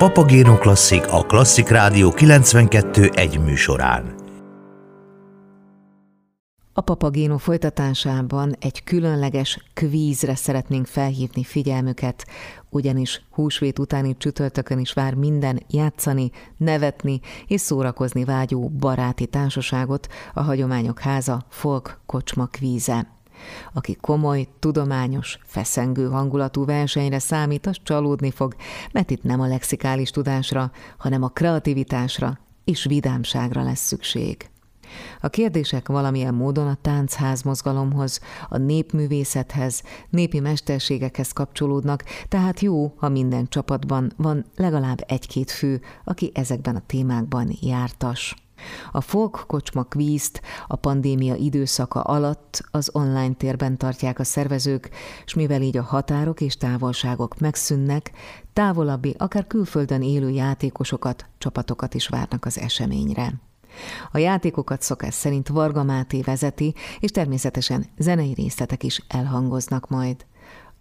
Papagéno Klasszik a Klasszik Rádió 92 egy műsorán. A Papagéno folytatásában egy különleges kvízre szeretnénk felhívni figyelmüket, ugyanis húsvét utáni csütörtökön is vár minden játszani, nevetni és szórakozni vágyó baráti társaságot a Hagyományok Háza Folk Kocsma kvíze. Aki komoly, tudományos, feszengő hangulatú versenyre számít, az csalódni fog, mert itt nem a lexikális tudásra, hanem a kreativitásra és vidámságra lesz szükség. A kérdések valamilyen módon a táncház mozgalomhoz, a népművészethez, népi mesterségekhez kapcsolódnak, tehát jó, ha minden csapatban van legalább egy-két fő, aki ezekben a témákban jártas. A folk kocsma kvízt a pandémia időszaka alatt az online térben tartják a szervezők, és mivel így a határok és távolságok megszűnnek, távolabbi, akár külföldön élő játékosokat, csapatokat is várnak az eseményre. A játékokat szokás szerint Varga Máté vezeti, és természetesen zenei részletek is elhangoznak majd.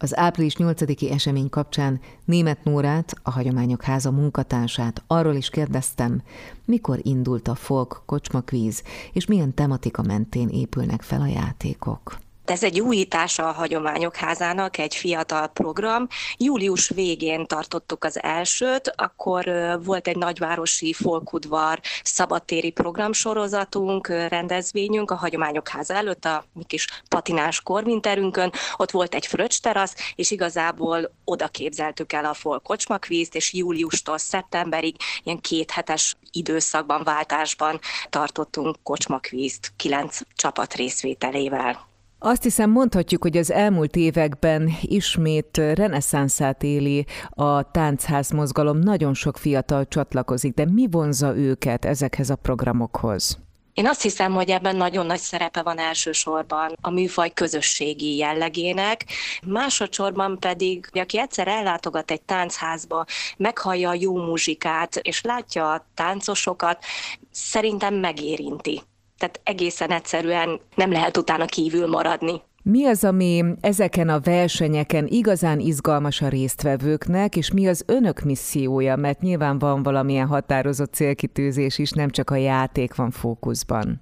Az április 8-i esemény kapcsán német Nórát, a Hagyományok Háza munkatársát arról is kérdeztem, mikor indult a folk kocsmakvíz, és milyen tematika mentén épülnek fel a játékok. Ez egy újítása a Hagyományok Házának, egy fiatal program. Július végén tartottuk az elsőt, akkor volt egy nagyvárosi folkudvar szabadtéri programsorozatunk, rendezvényünk a Hagyományok Háza előtt, a mi kis patinás korvinterünkön. Ott volt egy fröccsterasz, és igazából oda képzeltük el a folk kocsmakvízt, és júliustól szeptemberig ilyen kéthetes időszakban, váltásban tartottunk kocsmakvízt kilenc csapat részvételével. Azt hiszem mondhatjuk, hogy az elmúlt években ismét reneszánszát éli a táncház mozgalom, nagyon sok fiatal csatlakozik, de mi vonza őket ezekhez a programokhoz? Én azt hiszem, hogy ebben nagyon nagy szerepe van elsősorban a műfaj közösségi jellegének, másodszorban pedig, hogy aki egyszer ellátogat egy táncházba, meghallja a jó muzsikát, és látja a táncosokat, szerintem megérinti tehát egészen egyszerűen nem lehet utána kívül maradni. Mi az, ami ezeken a versenyeken igazán izgalmas a résztvevőknek, és mi az önök missziója? Mert nyilván van valamilyen határozott célkitűzés is, nem csak a játék van fókuszban.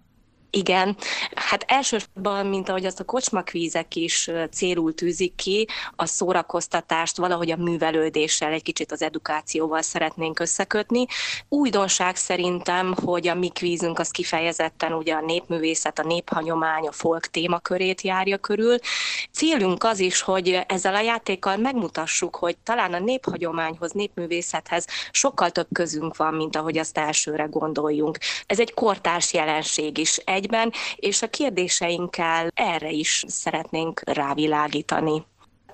Igen, hát elsősorban, mint ahogy azt a kocsmakvízek is célul tűzik ki, a szórakoztatást valahogy a művelődéssel, egy kicsit az edukációval szeretnénk összekötni. Újdonság szerintem, hogy a mi kvízünk az kifejezetten ugye a népművészet, a néphagyomány, a folk témakörét járja körül. Célunk az is, hogy ezzel a játékkal megmutassuk, hogy talán a néphagyományhoz, népművészethez sokkal több közünk van, mint ahogy azt elsőre gondoljunk. Ez egy kortárs jelenség is egyben, és a kérdéseinkkel erre is szeretnénk rávilágítani.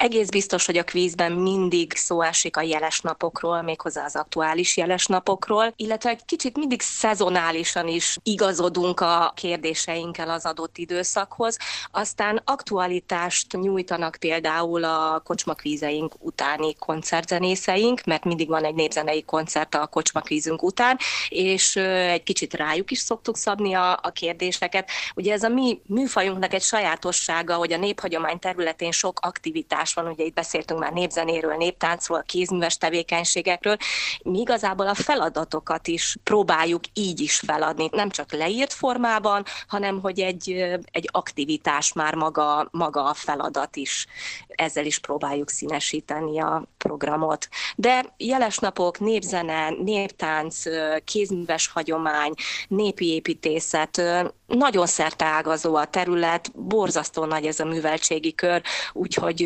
Egész biztos, hogy a kvízben mindig szó esik a jeles napokról, méghozzá az aktuális jeles napokról, illetve egy kicsit mindig szezonálisan is igazodunk a kérdéseinkkel az adott időszakhoz. Aztán aktualitást nyújtanak például a kocsmakvízeink utáni koncertzenészeink, mert mindig van egy népzenei koncert a kocsmakvízünk után, és egy kicsit rájuk is szoktuk szabni a, a kérdéseket. Ugye ez a mi műfajunknak egy sajátossága, hogy a néphagyomány területén sok aktivitás van, ugye itt beszéltünk már népzenéről, néptáncról, kézműves tevékenységekről, mi igazából a feladatokat is próbáljuk így is feladni, nem csak leírt formában, hanem hogy egy, egy aktivitás már maga, maga a feladat is. Ezzel is próbáljuk színesíteni a programot. De jeles napok, népzene, néptánc, kézműves hagyomány, népi építészet, nagyon szerteágazó a terület, borzasztó nagy ez a műveltségi kör, úgyhogy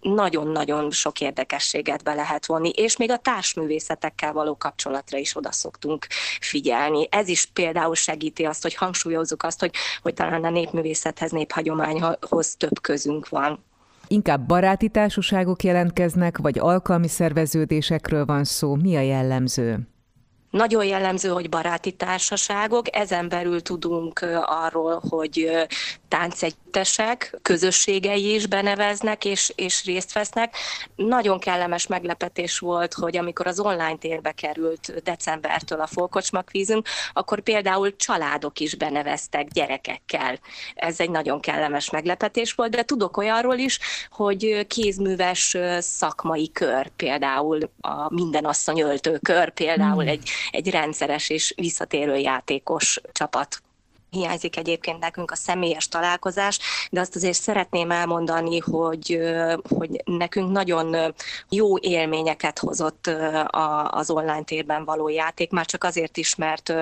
nagyon-nagyon sok érdekességet be lehet vonni, és még a társművészetekkel való kapcsolatra is oda szoktunk figyelni. Ez is például segíti azt, hogy hangsúlyozzuk azt, hogy, hogy talán a népművészethez, néphagyományhoz több közünk van. Inkább baráti társaságok jelentkeznek, vagy alkalmi szerveződésekről van szó? Mi a jellemző? Nagyon jellemző, hogy baráti társaságok, ezen belül tudunk arról, hogy táncegyüttesek, közösségei is beneveznek és, és részt vesznek. Nagyon kellemes meglepetés volt, hogy amikor az online térbe került decembertől a folkocsmakvízünk, akkor például családok is beneveztek gyerekekkel. Ez egy nagyon kellemes meglepetés volt, de tudok olyanról is, hogy kézműves szakmai kör, például a mindenasszony öltő kör, például hmm. egy, egy rendszeres és visszatérő játékos csapat hiányzik egyébként nekünk a személyes találkozás, de azt azért szeretném elmondani, hogy, hogy nekünk nagyon jó élményeket hozott az online térben való játék, már csak azért is, mert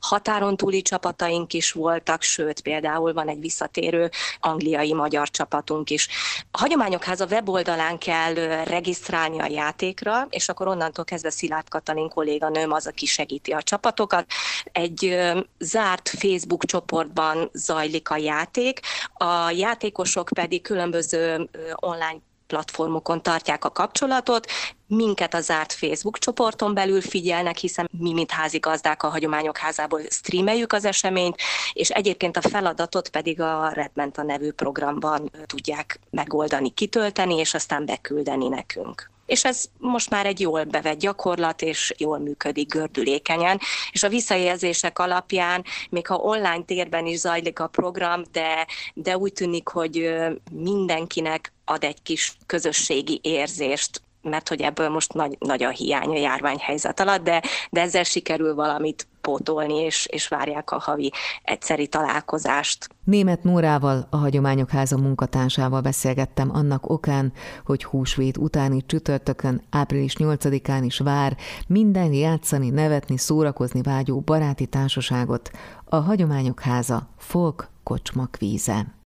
határon túli csapataink is voltak, sőt például van egy visszatérő angliai magyar csapatunk is. A Hagyományok Háza weboldalán kell regisztrálni a játékra, és akkor onnantól kezdve Szilárd Katalin kolléganőm az, aki segíti a csapatokat. Egy zárt Facebook csoportban zajlik a játék, a játékosok pedig különböző online platformokon tartják a kapcsolatot, minket a zárt Facebook csoporton belül figyelnek, hiszen mi, mint házigazdák a Hagyományok Házából streameljük az eseményt, és egyébként a feladatot pedig a Redmenta nevű programban tudják megoldani, kitölteni, és aztán beküldeni nekünk és ez most már egy jól bevett gyakorlat, és jól működik gördülékenyen, és a visszajelzések alapján, még ha online térben is zajlik a program, de, de úgy tűnik, hogy mindenkinek ad egy kis közösségi érzést, mert hogy ebből most nagy, nagy a hiány a járványhelyzet alatt, de, de ezzel sikerül valamit pótolni, és, és várják a havi egyszeri találkozást. Német Nórával, a Hagyományok Háza munkatársával beszélgettem annak okán, hogy húsvét utáni csütörtökön, április 8-án is vár minden játszani, nevetni, szórakozni vágyó baráti társaságot a Hagyományok Háza Folk Kocsmak víze.